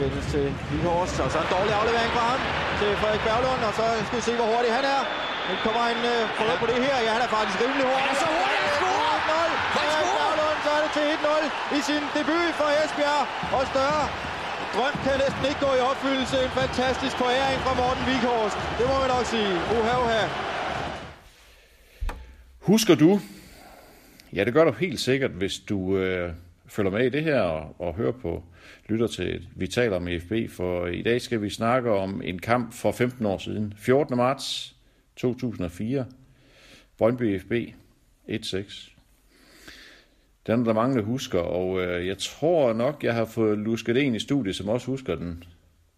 Sendes til Vikhors, og så en dårlig aflevering fra ham til Frederik Berglund, og så skal vi se, hvor hurtig han er. Nu kommer en øh, prøve på det her. Ja, han er faktisk rimelig hurtig. Han er så hurtig, han scorer! 1-0. Han Frederik! Berglund, så er det til 1-0 i sin debut for Esbjerg. Og større drøm kan næsten ikke gå i opfyldelse. En fantastisk foræring fra Morten Vikhors. Det må man nok sige. Uha, uha. Husker du, ja det gør du helt sikkert, hvis du øh, følger med i det her og, og hører på, lytter til, vi taler om FB, for i dag skal vi snakke om en kamp for 15 år siden. 14. marts 2004, Brøndby FB 1-6. Den er der mange, der husker, og øh, jeg tror nok, jeg har fået lusket en i studiet, som også husker den.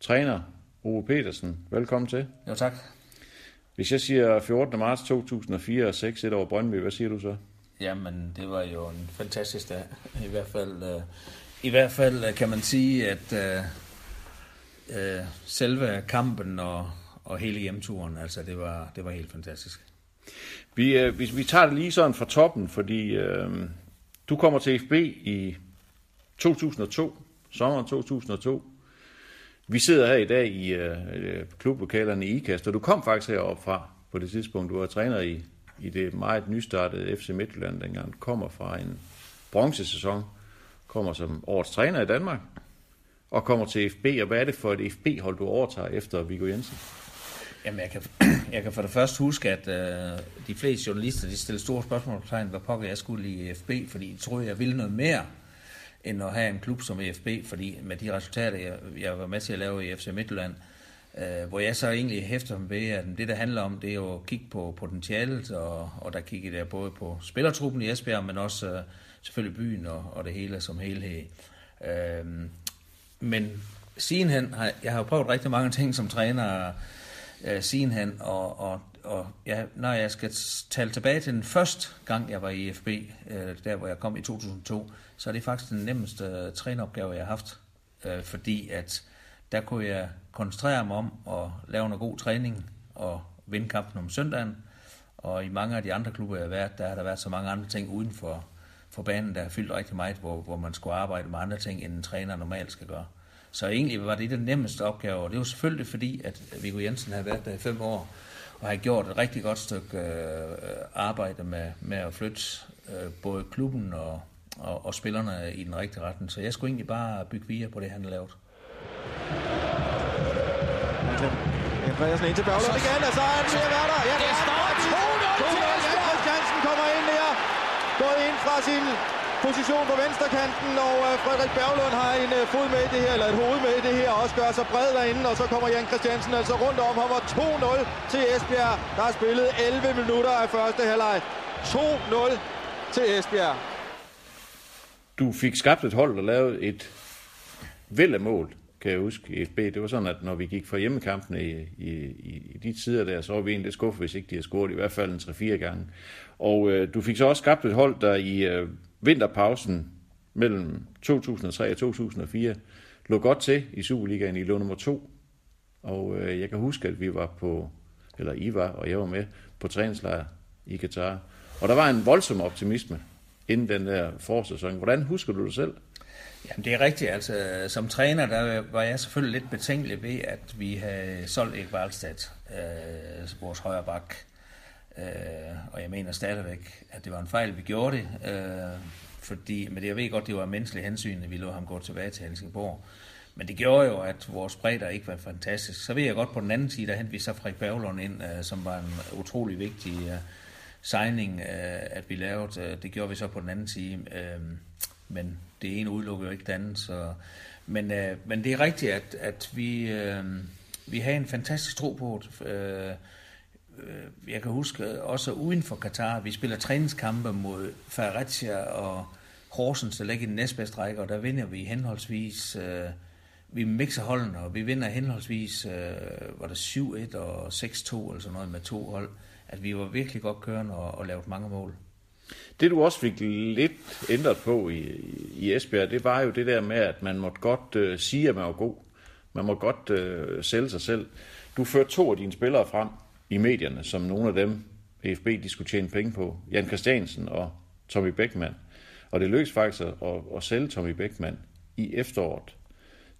Træner Ove Petersen, velkommen til. Jo, tak. Hvis jeg siger 14. marts 2004 og 6-1 over Brøndby, hvad siger du så? Jamen, det var jo en fantastisk dag. I hvert fald, øh, i hvert fald øh, kan man sige, at øh, øh, selve kampen og, og hele hjemturen, altså det var, det var helt fantastisk. Vi, øh, vi, vi tager det lige sådan fra toppen, fordi øh, du kommer til FB i 2002, sommeren 2002. Vi sidder her i dag i øh, øh, klublokalerne i IKAST, og du kom faktisk heroppe fra på det tidspunkt. Du var træner i, i det meget nystartede FC Midtjylland dengang. Kommer fra en bronzesæson, kommer som årets træner i Danmark, og kommer til FB. Og hvad er det for et FB-hold, du overtager efter Viggo Jensen? Jamen, jeg kan, jeg kan for det første huske, at øh, de fleste journalister, de stillede store spørgsmålstegn, hvad pokker jeg skulle i FB, fordi de troede, jeg ville noget mere, end at have en klub som FB, fordi med de resultater, jeg, jeg var med til at lave i FC Midtjylland, øh, Øh, hvor jeg så egentlig hæfter mig ved, at det, der handler om, det er jo at kigge på potentialet, og, og der kigger jeg både på spillertruppen i Esbjerg, men også øh, selvfølgelig byen og, og det hele som helhed. Øh, men sidenhen, har, jeg har jo prøvet rigtig mange ting som træner øh, sidenhen, og, og, og ja, når jeg skal tale tilbage til den første gang, jeg var i FB, øh, der hvor jeg kom i 2002, så er det faktisk den nemmeste øh, træneropgave, jeg har haft, øh, fordi at der kunne jeg koncentrere mig om at lave noget god træning og vinde kampen om søndagen, og i mange af de andre klubber, jeg har været, der har der været så mange andre ting uden for, for banen, der har fyldt rigtig meget, hvor, hvor man skulle arbejde med andre ting, end en træner normalt skal gøre. Så egentlig var det den nemmeste opgave, og det var selvfølgelig fordi, at Viggo Jensen havde været der i fem år, og har gjort et rigtig godt stykke øh, arbejde med, med at flytte øh, både klubben og, og, og spillerne i den rigtige retning. Så jeg skulle egentlig bare bygge videre på det, han har lavet. Andreasen ind til Berglund igen, og så er han ved at være der. Ja, det står 2-0 til Jan Christiansen kommer ind der. Gået ind fra sin position på venstrekanten, og øh, Frederik Berglund har en øh, fod med i det her, eller et hoved med i det her, og også gør sig bred derinde, og så kommer Jan Christiansen altså rundt om ham, og 2-0 til Esbjerg. Der er spillet 11 minutter af første halvleg. 2-0 til Esbjerg. Du fik skabt et hold, der lavede et væld af mål, kan jeg huske, i FB. Det var sådan, at når vi gik fra hjemmekampene i, i, i, i de tider der, så var vi egentlig skuffet, hvis ikke de havde scoret i hvert fald en 3-4 gange. Og øh, du fik så også skabt et hold, der i øh, vinterpausen mellem 2003 og 2004 lå godt til i Superligaen i lå nummer 2. Og øh, jeg kan huske, at vi var på, eller I var, og jeg var med, på træningslejr i Katar. Og der var en voldsom optimisme inden den der forsæson. Hvordan husker du det selv? Jamen, det er rigtigt. Altså, som træner, der var jeg selvfølgelig lidt betænkelig ved, at vi havde solgt Erik Wallstad, øh, vores højre bak. Øh, og jeg mener stadigvæk, at det var en fejl, vi gjorde det. Øh, fordi, men det, jeg ved godt, det var menneskelige hensyn, at vi lå ham gå tilbage til Helsingborg. Men det gjorde jo, at vores bredder ikke var fantastisk. Så ved jeg godt, på den anden side, der hentede vi så Frederik Berglund ind, øh, som var en utrolig vigtig øh, signing, øh, at vi lavede. Øh, det gjorde vi så på den anden side. Øh, men det ene udelukker jo ikke det andet. Så, men, øh, men det er rigtigt, at, at vi, øh, vi har en fantastisk tro på det. Øh, øh jeg kan huske øh, også uden for Katar, vi spiller træningskampe mod Fredericia og Horsens, der ligger i den næstbedste række, og der vinder vi henholdsvis øh, vi mixer holdene, og vi vinder henholdsvis, øh, var det 7-1 og 6-2 eller sådan noget med to hold, at vi var virkelig godt kørende og, og lavet mange mål. Det du også fik lidt ændret på i, i Esbjerg, det var jo det der med, at man måtte godt øh, sige, at man var god. Man må godt øh, sælge sig selv. Du førte to af dine spillere frem i medierne, som nogle af dem, EFB, de skulle tjene penge på. Jan Christiansen og Tommy Beckmann. Og det lykkedes faktisk at, at, at sælge Tommy Beckmann i efteråret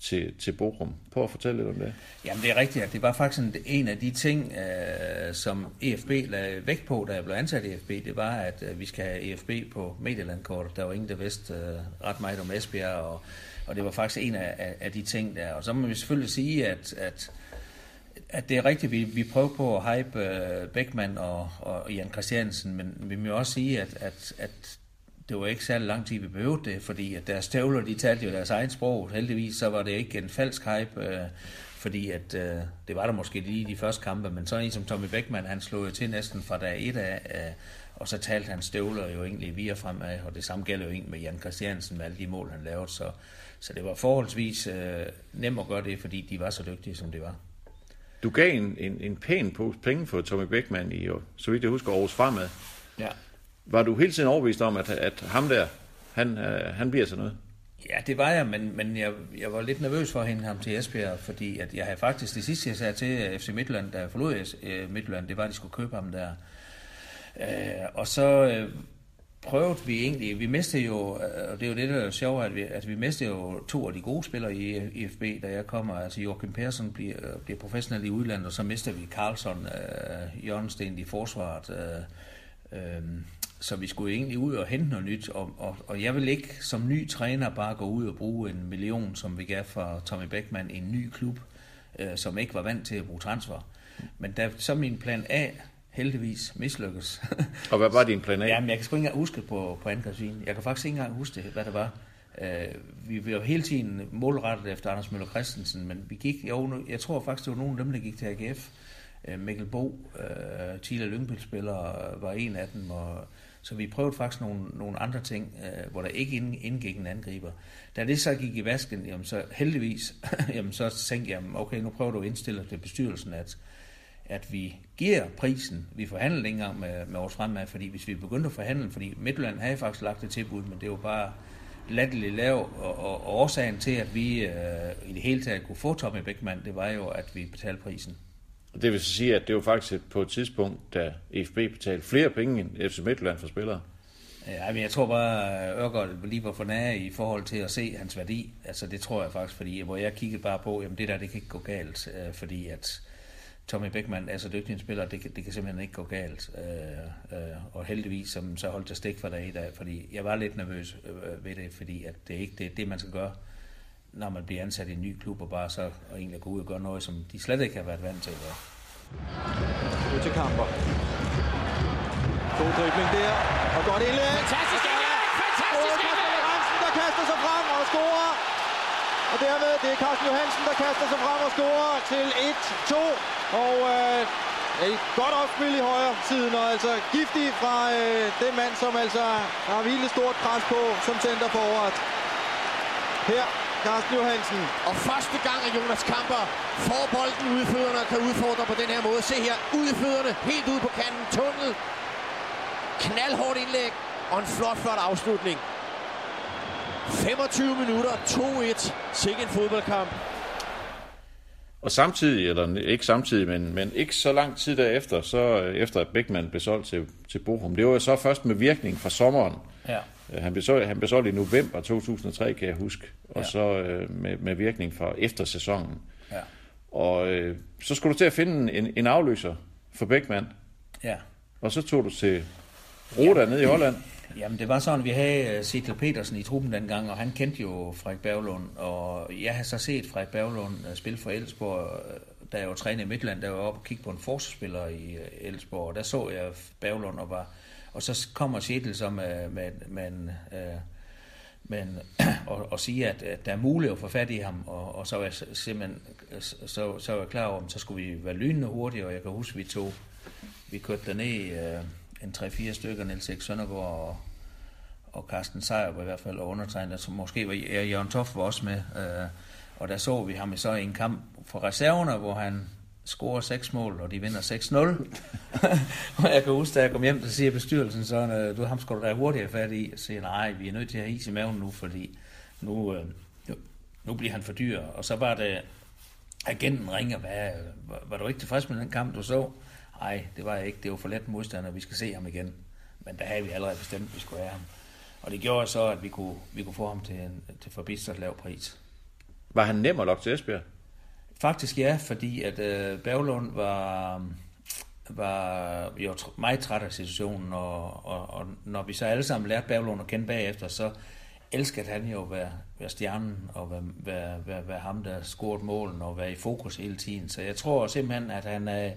til, til Borum. Prøv at fortælle lidt om det. Jamen det er rigtigt, at det var faktisk en, en af de ting, øh, som EFB lagde vægt på, da jeg blev ansat i EFB, det var, at øh, vi skal have EFB på medielandkortet. Der var ingen, der vidste øh, ret meget om Esbjerg, og, og det var faktisk en af, af, af de ting der. Og så må vi selvfølgelig sige, at, at at det er rigtigt, vi, vi prøver på at hype øh, Beckmann og, og Jan Christiansen, men vi må også sige, at, at, at det var ikke særlig lang tid, vi behøvede det, fordi at deres støvler, de talte jo deres egen sprog. Heldigvis så var det ikke en falsk hype, øh, fordi at, øh, det var der måske lige i de første kampe, men sådan en som Tommy Beckmann, han slog jo til næsten fra dag et af, øh, og så talte han støvler jo egentlig via fremad, og det samme gælder jo egentlig med Jan Christiansen med alle de mål, han lavede, så, så det var forholdsvis øh, nemt at gøre det, fordi de var så dygtige, som de var. Du gav en, en, en pæn pose penge for Tommy Beckmann i, så vidt jeg husker, Aarhus Fremad. Ja. Var du hele tiden overbevist om, at, at ham der, han, øh, han bliver sådan noget? Ja, det var jeg, men, men jeg, jeg var lidt nervøs for at hente ham til Esbjerg, fordi at jeg havde faktisk det sidste, jeg sagde til øh, FC Midtjylland, da jeg forlod øh, Midtjylland, det var, at de skulle købe ham der. Øh, og så øh, prøvede vi egentlig, vi mistede jo, øh, og det er jo det, der er sjovt, at vi, at vi mistede jo to af de gode spillere i IFB, da jeg kommer, altså Joachim Persson bliver, øh, bliver professionel i udlandet, og så mister vi Carlson, øh, Jørgensten i forsvaret, øh, øh, så vi skulle egentlig ud og hente noget nyt, og, og, og jeg vil ikke som ny træner bare gå ud og bruge en million, som vi gav for Tommy Beckmann, en ny klub, øh, som ikke var vant til at bruge transfer. Men da så min plan A heldigvis mislykkes. og hvad var din plan A? Jamen, jeg kan sgu ikke engang huske på, på angrebslinjen. Jeg kan faktisk ikke engang huske det, hvad det var. Uh, vi var hele tiden målrettet efter Anders Møller Christensen, men vi gik, jo, jeg tror faktisk, det var nogle af dem, der gik til AGF. Uh, Mikkel Bo, uh, Tila Lyngby spiller var en af dem, og så vi prøvede faktisk nogle, nogle andre ting, øh, hvor der ikke indgik en angriber. Da det så gik i vasken, jamen så heldigvis, jamen så tænkte jeg, okay, nu prøver du at indstille til bestyrelsen, at, at vi giver prisen. Vi forhandler ikke engang med, med vores fremad, fordi hvis vi begyndte at forhandle, fordi Midtjylland havde faktisk lagt et tilbud, men det var bare latterligt lav, og, og, og årsagen til, at vi øh, i det hele taget kunne få Tommy Beckmann, det var jo, at vi betalte prisen. Det vil sige, at det var faktisk på et tidspunkt, da FB betalte flere penge end FC Midtjylland for spillere. Ja, men jeg tror bare, at Ørgaard lige var for nær i forhold til at se hans værdi. Altså det tror jeg faktisk, fordi hvor jeg kiggede bare på, jamen det der, det kan ikke gå galt, øh, fordi at Tommy Beckmann er så dygtig en spiller, det, det kan simpelthen ikke gå galt. Øh, øh, og heldigvis, som så holdt jeg stik for dig i dag, fordi jeg var lidt nervøs øh, øh ved det, fordi at det er ikke det, det, man skal gøre, når man bliver ansat i en ny klub, og bare så og egentlig gå ud og gøre noget, som de slet ikke har været vant til at gøre. Ud til kamper. God dribling der, og godt indlæg. Fantastisk indlæg! Fantastisk indlæg! Hansen, der kaster sig frem og scorer. Og dermed, det er Carsten Johansen, der kaster sig frem og scorer til 1-2. Og øh, et godt opspil i højre siden, og altså giftig fra øh, den mand, som altså har vildt stort pres på som center forward. Her, Carsten Johansen. Og første gang, at Jonas Kamper får bolden ude i fødderne og kan udfordre på den her måde. Se her, ude i fødderne, helt ude på kanten, tunnel. Knaldhårdt indlæg og en flot, flot afslutning. 25 minutter, 2-1. Sikke en fodboldkamp. Og samtidig, eller ikke samtidig, men, men ikke så lang tid derefter, så øh, efter at Beckmann blev solgt til, til Bochum, det var jo så først med virkning fra sommeren. Ja. Øh, Han blev, solgt, han blev solgt i november 2003, kan jeg huske, og Ja. så øh, med, med virkning fra efter sæsonen. Ja. Og øh, så skulle du til at finde en, en afløser for Beckmann, ja. og så tog du til Roda nede i Holland. Jamen, det var sådan, vi havde Sigtel Petersen i truppen dengang, og han kendte jo Frederik Berglund, og jeg har så set Frederik Berglund øh, spille for Elsborg, øh, da jeg var træner i Midtland, der var oppe og kigge på en forsvarsspiller i øh, Elsborg, og der så jeg Berglund, og, var, og så kommer Sigtel så med, med, med øh, med Øh, men og, og sige, at, at der er muligt at få fat i ham, og, og så var jeg simpelthen så, så var jeg klar over, at så skulle vi være lynende hurtige, og jeg kan huske, vi tog, vi kørte derned øh, en 3-4 stykker, Niels Erik Søndergaard og, og Carsten Sejer var i hvert fald og undertegnet, som måske var Jørgen Toff var også med, øh, Og der så vi ham så i en kamp for reserverne, hvor han scorer seks mål, og de vinder 6-0. og jeg kan huske, da jeg kom hjem, så siger bestyrelsen sådan, du ham skal du da hurtigere fat i. Og siger, nej, vi er nødt til at have is i maven nu, fordi øh, nu, nu bliver han for dyr. Og så var det, agenten ringer, hvad, var, var du ikke tilfreds med den kamp, du så? Nej, det var jeg ikke. Det var for let modstander, vi skal se ham igen. Men der havde vi allerede bestemt, at vi skulle have ham. Og det gjorde så, at vi kunne, vi kunne få ham til, en, til forbistret lav pris. Var han nem at lokke til Esbjerg? Faktisk ja, fordi at øh, Berglund var, var jo meget træt af situationen, og, og, og når vi så alle sammen lærte Berglund at kende bagefter, så elskede han jo at være, være stjernen, og være, være, være, være ham, der scorede målen, og være i fokus hele tiden. Så jeg tror simpelthen, at han er,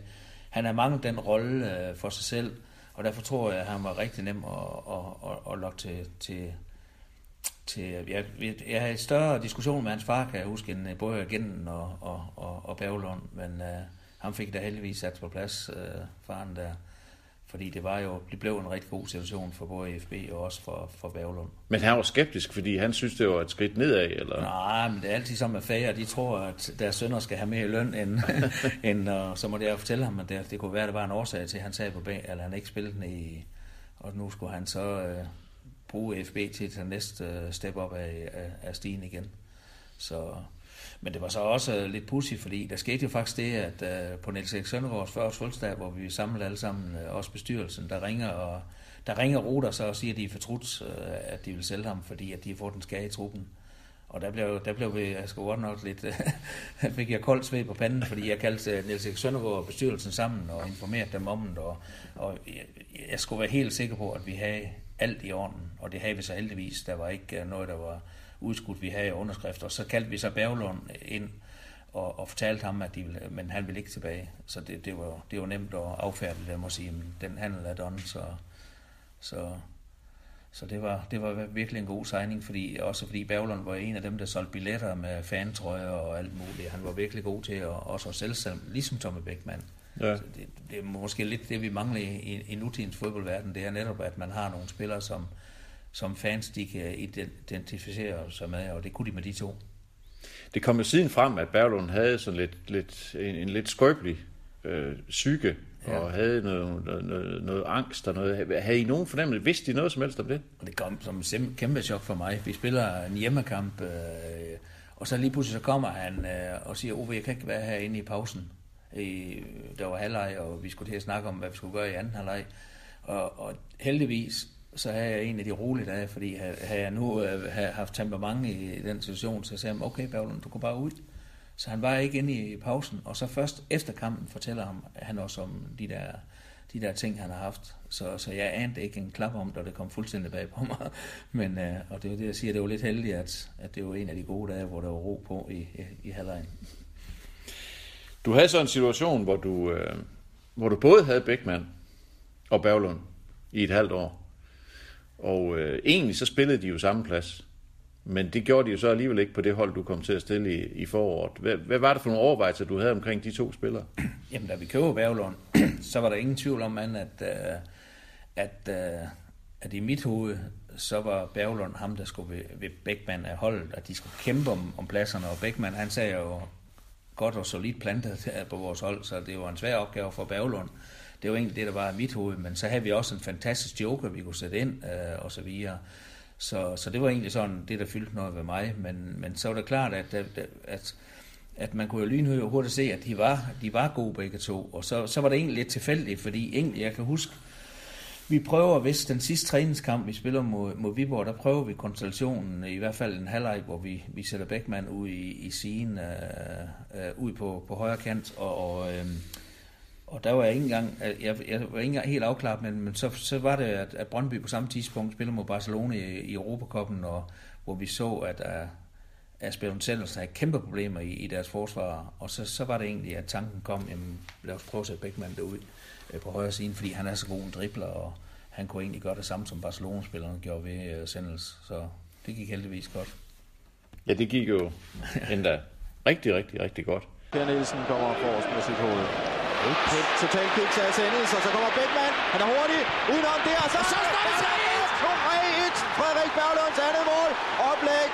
han har manglet den rolle øh, for sig selv, og derfor tror jeg, at han var rigtig nem at, at, at, at lokke til, til, til jeg, jeg har et større diskussion med hans far, kan jeg huske, end både agenten og, og, og, og Berglund, men uh, ham fik da heldigvis sat på plads, uh, faren der. Fordi det var jo, det blev en rigtig god situation for både FB og også for, for Berglund. Men han var skeptisk, fordi han synes, det var et skridt nedad, eller? Nej, men det er altid som med fager. De tror, at deres sønner skal have mere løn, end, end og så må jeg fortælle ham, at det, det kunne være, at det var en årsag til, at han sagde på bag, eller han ikke spillede den i, og nu skulle han så øh, bruge FB til at tage næste øh, step op af, af, af stigen igen. Så, men det var så også øh, lidt pudsigt, fordi der skete jo faktisk det, at uh, på Niels Erik Søndergaards første fødselsdag, hvor vi samlede alle sammen, uh, også bestyrelsen, der ringer og der ringer Ruder så og siger, at de er fortrudt, uh, at de vil sælge ham, fordi at de har fået en skade i truppen. Og der blev, der blev vi, jeg skal godt nok lidt, fik jeg koldt sved på panden, fordi jeg kaldte Niels Erik Søndergaard og bestyrelsen sammen og informerede dem om det, og, og jeg, jeg skulle være helt sikker på, at vi havde alt i orden, og det havde vi så heldigvis. Der var ikke øh, noget, der var udskudt, vi havde underskrifter. Og så kaldte vi så Berglund ind og, og fortalte ham, at de ville, men han ville ikke tilbage. Så det, det, var, det var nemt at affærde det, må sige, men den handel er done, så, så, så det var, det var virkelig en god signing, fordi, også fordi Berglund var en af dem, der solgte billetter med fantrøjer og alt muligt. Han var virkelig god til at også at sælge sig, ligesom Tommy Beckmann. Ja. Så det, det er måske lidt det, vi mangler i, i nutidens fodboldverden, det er netop, at man har nogle spillere, som, som fans de kan identificere sig med, og det kunne de med de to. Det kom jo siden frem, at Berglund havde sådan lidt, lidt, en, en lidt skrøbelig øh, psyke, ja. og havde noget, noget, noget, noget angst og noget. Havde I nogen fornemmelse? Vidste I noget som helst om det? Det kom som en kæmpe chok for mig. Vi spiller en hjemmekamp, øh, og så lige pludselig så kommer han øh, og siger, Ove, jeg kan ikke være herinde i pausen. I, der var halvleg, og vi skulle til at snakke om, hvad vi skulle gøre i anden halvleg. Og, og heldigvis så havde jeg en af de rolige dage, fordi havde jeg nu øh, havde haft temperament i den situation, så sagde jeg, okay Berglund, du går bare ud. Så han var ikke inde i pausen, og så først efter kampen fortæller ham, han også om de der, de der ting, han har haft. Så, så jeg anede ikke en klap om det, og det kom fuldstændig bag på mig. Men, øh, og det er det, jeg siger, det var lidt heldigt, at, at det var en af de gode dage, hvor der var ro på i, i, i halvlejen. Du havde så en situation, hvor du, øh, hvor du både havde Bækman og Berglund i et halvt år. Og øh, egentlig så spillede de jo samme plads. Men det gjorde de jo så alligevel ikke på det hold, du kom til at stille i, i foråret. Hvad, hvad var det for nogle overvejelser, du havde omkring de to spillere? Jamen, da vi købte Bavlund, så var der ingen tvivl om, at, at, øh, at, øh, at i mit hoved, så var Bavlund ham, der skulle ved, ved Bækman af holdet, at de skulle kæmpe om, om pladserne. Og Bækman, han sagde jo godt og solidt plantet på vores hold, så det var en svær opgave for Bavlund det var egentlig det, der var i mit hoved, men så havde vi også en fantastisk joker, vi kunne sætte ind, øh, og så videre. Så, så det var egentlig sådan det, der fyldte noget ved mig, men, men så var det klart, at, at, at at man kunne jo lynhøre hurtigt se, at de var, de var gode begge to. Og så, så var det egentlig lidt tilfældigt, fordi egentlig, jeg kan huske, vi prøver, hvis den sidste træningskamp, vi spiller mod, mod Viborg, der prøver vi konstellationen, i hvert fald en halvleg, hvor vi, vi sætter Beckmann ud i, i sin, øh, øh, ud på, på højre kant, og, og øh, og der var jeg ikke engang, jeg, jeg var ikke engang helt afklaret, men, men så, så var det, at, at Brøndby på samme tidspunkt spillede mod Barcelona i, i Europacupen, og hvor vi så, at, at, at Spilleren Sanders havde kæmpe problemer i, i deres forsvar. Og så, så var det egentlig, at tanken kom, jamen lad os prøve at sætte Beckmann derud øh, på højre side, fordi han er så god en dribler, og han kunne egentlig gøre det samme, som Barcelona-spilleren gjorde ved uh, Sanders. Så det gik heldigvis godt. Ja, det gik jo endda rigtig, rigtig, rigtig godt. Per Nielsen kommer forrest med sit hoved. Et totalt kick til Sendes, og så kommer Beckmann. Han er hurtig. Udenom det, og så, og så står det 3-1. Frederik Berglunds andet mål. Oplæg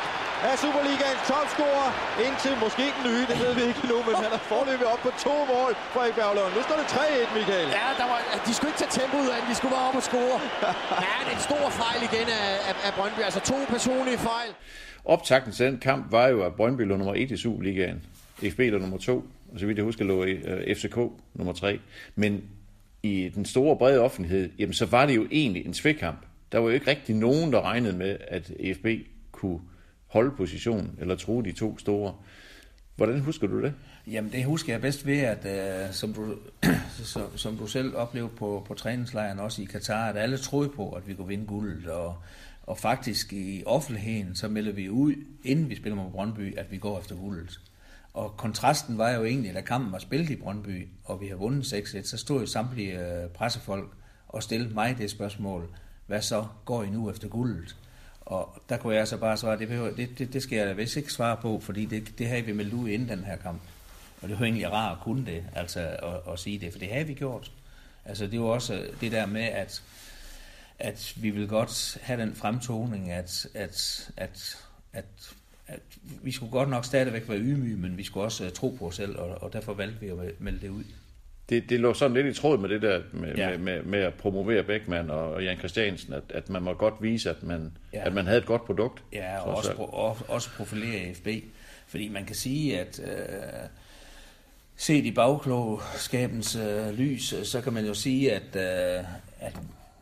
er Superligaens topscorer. Indtil måske den nye, det ved vi ikke nu, men han er forløbet op på to mål for Erik Berglund. Nu står det 3-1, Michael. Ja, der var, de skulle ikke tage tempo ud af de skulle bare op og score. ja, det er en stor fejl igen af, af, af Brøndby, altså to personlige fejl. Optakten til den kamp var jo, at Brøndby lå nummer 1 i Superligaen. FB lå nummer 2, og så vidt jeg husker, lå øh, i, FCK nummer 3. Men i den store brede offentlighed, jamen så var det jo egentlig en svækkamp. Der var jo ikke rigtig nogen, der regnede med, at FB kunne holde positionen, eller true de to store. Hvordan husker du det? Jamen det husker jeg bedst ved, at uh, som, du, som, som du selv oplevede på, på træningslejren også i Katar, at alle troede på, at vi kunne vinde guldet, og, og faktisk i offentligheden, så melder vi ud, inden vi spiller mod Brøndby, at vi går efter guldet. Og kontrasten var jo egentlig, da kampen var spillet i Brøndby, og vi har vundet 6-1, så stod jo samtlige øh, pressefolk og stillede mig det spørgsmål, hvad så går I nu efter guldet? Og der kunne jeg så bare svare, det, behøver, det, det, det skal jeg da vist ikke svare på, fordi det, det havde vi meldt ud inden den her kamp. Og det var egentlig rart at kunne det, altså at, at sige det, for det havde vi gjort. Altså det var også øh, det der med, at, at vi vil godt have den fremtoning, at, at, at, at, at vi skulle godt nok stadigvæk være ydmyge, men vi skulle også tro på os selv, og, og derfor valgte vi at melde det ud. Det, det lå sådan lidt i tråd med det der med, ja. med, med, med at promovere Beckmann og, og Jan Christiansen, at, at man må godt vise, at man, ja. at man havde et godt produkt. Ja, og også, pro, og, også profilere FB. Fordi man kan sige, at øh, set i bagklogskabens øh, lys, så kan man jo sige, at, øh, at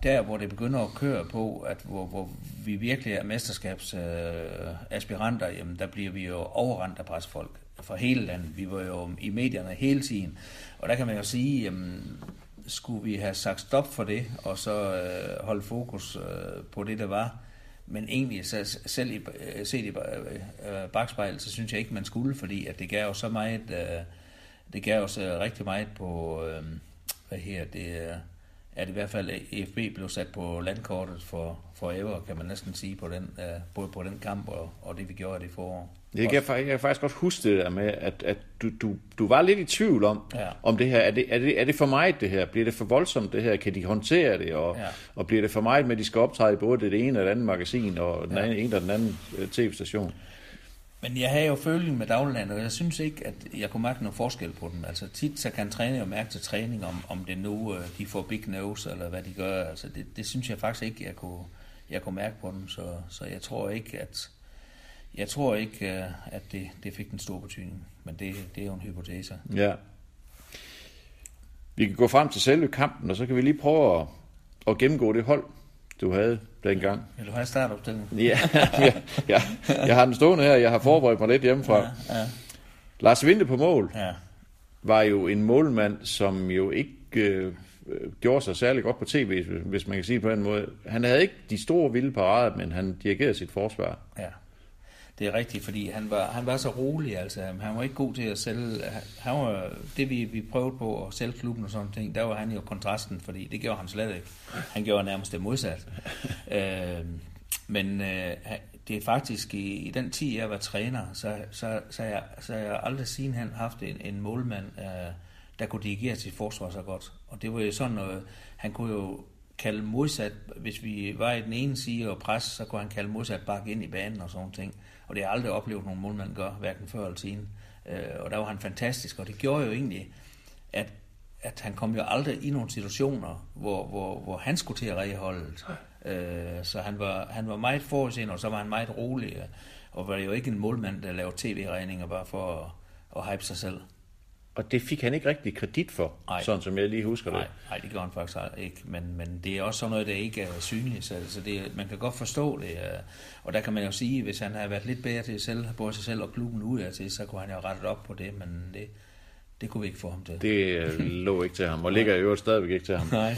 der, hvor det begynder at køre på, at hvor, hvor vi virkelig er mesterskabsaspiranter, øh, jamen der bliver vi jo overrendt af pressefolk fra hele landet. Vi var jo i medierne hele tiden. Og der kan man jo sige, jamen, skulle vi have sagt stop for det, og så øh, holde fokus øh, på det, der var. Men egentlig, så, selv i, øh, set i øh, øh, bagspejlet, så synes jeg ikke, man skulle, fordi at det gav os så meget, øh, det gav os så rigtig meget på, øh, hvad her, det, øh, at i hvert fald EFB blev sat på landkortet for, for ever, kan man næsten sige, på den, uh, både på den kamp og, og det, vi gjorde det forår. Jeg kan, jeg kan faktisk godt huske det der med, at, at du, du, du var lidt i tvivl om, ja. om det her. Er det, er, det, er det for meget det her? Bliver det for voldsomt det her? Kan de håndtere det? Og, ja. og bliver det for meget med, at de skal optræde både det ene og det andet magasin, og den ja. anden, en og den anden uh, tv-station? Men jeg har jo føling med dagligdagen, og jeg synes ikke, at jeg kunne mærke noget forskel på dem. Altså tit så kan træner jo mærke til træning, om, om det nu øh, de får big nose, eller hvad de gør. Altså det, det synes jeg faktisk ikke, jeg kunne, jeg kunne mærke på dem. Så, så jeg tror ikke, at, jeg tror ikke, øh, at det, det fik den store betydning. Men det, det er jo en hypotese. Ja. Vi kan gå frem til selve kampen, og så kan vi lige prøve at, at gennemgå det hold, du havde dengang. Vil du have startopstillingen? ja, ja, ja, jeg har den stående her. Jeg har forberedt mig lidt hjemmefra. Ja, ja. Lars Vinde på mål ja. var jo en målmand, som jo ikke øh, gjorde sig særlig godt på tv, hvis man kan sige på en måde. Han havde ikke de store vilde parader, men han dirigerede sit forsvar. Ja det er rigtigt, fordi han var, han var så rolig, altså han var ikke god til at sælge, han var, det vi, vi prøvede på at sælge klubben og sådan ting, der var han jo kontrasten, fordi det gjorde han slet ikke. Han gjorde nærmest det modsat. øh, men øh, det er faktisk i, i den tid, jeg var træner, så, så, så, jeg, så jeg aldrig siden han haft en, en målmand, øh, der kunne dirigere sit forsvar så godt. Og det var jo sådan noget, han kunne jo kalde modsat, hvis vi var i den ene side og pres, så kunne han kalde modsat bakke ind i banen og sådan ting. Og det har jeg aldrig oplevet nogen målmand gør, hverken før eller siden. Øh, og der var han fantastisk, og det gjorde jo egentlig, at, at han kom jo aldrig i nogle situationer, hvor, hvor, hvor han skulle til at redde holdet. Øh, så han var, han var meget forudseende, og så var han meget rolig, og var jo ikke en målmand, der lavede tv-regninger bare for at, at hype sig selv. Og det fik han ikke rigtig kredit for, Ej. sådan som jeg lige husker det. Nej, nej, det gjorde han faktisk ikke. Men, men det er også sådan noget, der ikke er synligt, så, så det, man kan godt forstå det. Øh, og der kan man jo sige, hvis han har været lidt bedre til selv, både sig selv og klubben ud af til, så kunne han jo rettet op på det, men det, det kunne vi ikke få ham til. Det øh, lå ikke til ham, og ligger jo stadigvæk ikke til ham. Nej.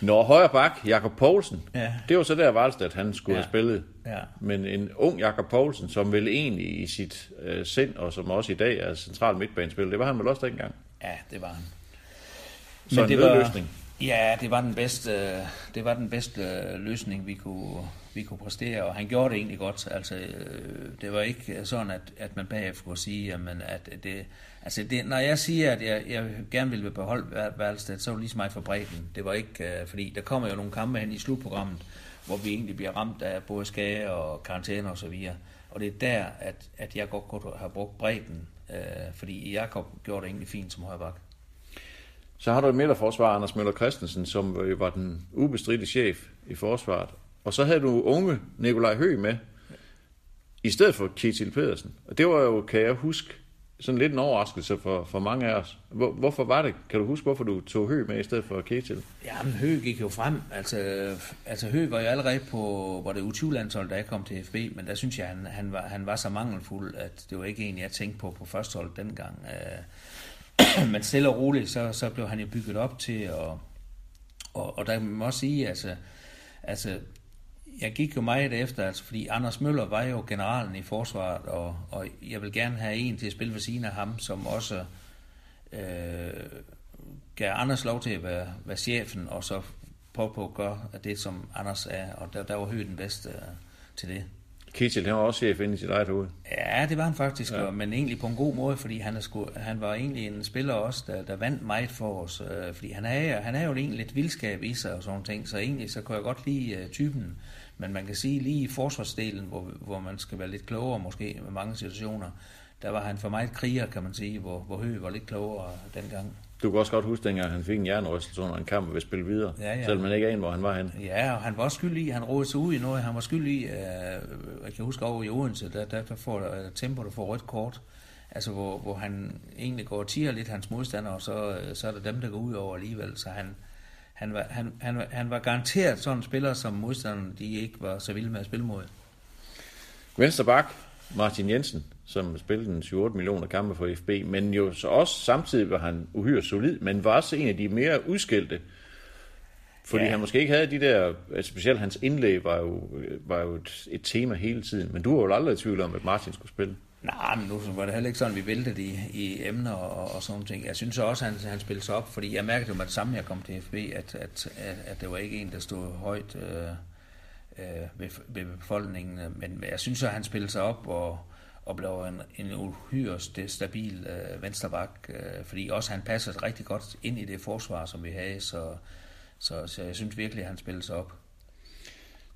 Når højre bak, Jakob Poulsen, ja. det var så der Valstad, han skulle ja. have spillet. Ja. Men en ung Jakob Poulsen, som vel egentlig i sit øh, sind, og som også i dag er central midtbanespiller, det var han vel også dengang? Ja, det var han. Så Men en det var, løsning? Ja, det var den bedste, det var den bedste øh, løsning, vi kunne, vi kunne præstere, og han gjorde det egentlig godt. Altså, øh, det var ikke sådan, at, at man bagefter kunne sige, jamen, at det, altså det, når jeg siger, at jeg, jeg gerne ville beholde Valsted, så var det lige så meget for bredden. Det var ikke, uh, fordi der kommer jo nogle kampe hen i slutprogrammet, hvor vi egentlig bliver ramt af både skade og karantæne og så videre. Og det er der, at, at jeg godt kunne have brugt bredden, øh, fordi Jakob gjorde det egentlig fint som højrebak. Så har du et midterforsvar, Anders Møller Christensen, som var den ubestridte chef i forsvaret. Og så havde du unge Nikolaj Høg med, i stedet for Kjetil Pedersen. Og det var jo, kan jeg huske, sådan lidt en overraskelse for, for mange af os. Hvor, hvorfor var det? Kan du huske, hvorfor du tog Høg med i stedet for Ketil? men Høg gik jo frem. Altså, altså Høg var jo allerede på, hvor det U20-landshold, da jeg kom til FB, men der synes jeg, han, han, var, han var så mangelfuld, at det var ikke en, jeg tænkte på på førstehold dengang. Øh, men stille og roligt, så, så blev han jo bygget op til, og, og, og der må man også sige, altså, altså jeg gik jo meget efter, altså, fordi Anders Møller var jo generalen i forsvaret, og, og jeg vil gerne have en til at spille ved siden af ham, som også øh, gav Anders lov til at være, være chefen, og så på på at gøre det, som Anders er, og der, der var Høgh den bedste øh, til det. Kittel, han var også chef inde i sit eget hoved. Ja, det var han faktisk, ja. men egentlig på en god måde, fordi han, er sku, han var egentlig en spiller også, der, der vandt meget for os, øh, fordi han er, han er jo egentlig lidt vildskab i sig og sådan ting, så egentlig så kunne jeg godt lide uh, typen, men man kan sige lige i forsvarsdelen, hvor, hvor man skal være lidt klogere måske med mange situationer, der var han for meget kriger, kan man sige, hvor, hvor Høgh var lidt klogere dengang. Du kan også godt huske, dengang han fik en jernrystelse under en kamp og ville spille videre, ja, ja. selvom man ikke aner, hvor han var hen. Ja, og han var også skyldig i, han rådede sig ud i noget, han var skyldig i, uh, jeg kan huske over i Odense, der, der, der får uh, Tempo, der får rødt kort, altså hvor, hvor han egentlig går og tiger lidt hans modstander, og så, så er der dem, der går ud over alligevel, så han, han var, han, han, han var garanteret sådan en spiller, som modstanderne de ikke var så vilde med at spille mod. Venstre bak, Martin Jensen, som spillede en 7-8 millioner kampe for FB, men jo så også samtidig var han uhyre solid, men var også en af de mere udskilte, fordi ja. han måske ikke havde de der, altså specielt hans indlæg var jo, var jo et, et tema hele tiden, men du var jo aldrig i tvivl om, at Martin skulle spille. Nej, men nu var det heller ikke sådan, vi væltede i, i emner og, og sådan ting. Jeg synes også, at han, han spillede sig op, fordi jeg mærkede jo med det samme, jeg kom til FB, at, at, at, at det var ikke en, der stod højt øh, øh, ved, ved befolkningen. Men jeg synes at han spillede sig op og, og blev en, en uhyre stabil øh, vensterbak, øh, fordi også han passede rigtig godt ind i det forsvar, som vi havde, så, så, så jeg synes virkelig, at han spillede sig op.